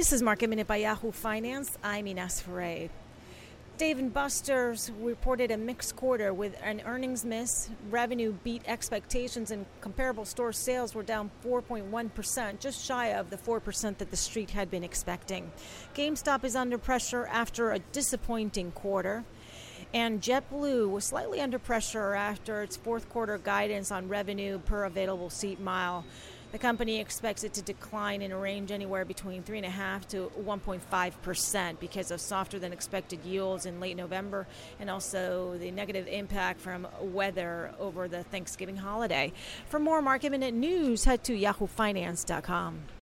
This is Market Minute by Yahoo Finance. I'm Ines Ferre. Dave & Buster's reported a mixed quarter with an earnings miss. Revenue beat expectations and comparable store sales were down 4.1%, just shy of the 4% that the street had been expecting. GameStop is under pressure after a disappointing quarter. And JetBlue was slightly under pressure after its fourth quarter guidance on revenue per available seat mile. The company expects it to decline in a range anywhere between 3.5 to 1.5 percent because of softer than expected yields in late November and also the negative impact from weather over the Thanksgiving holiday. For more market minute news, head to yahoofinance.com.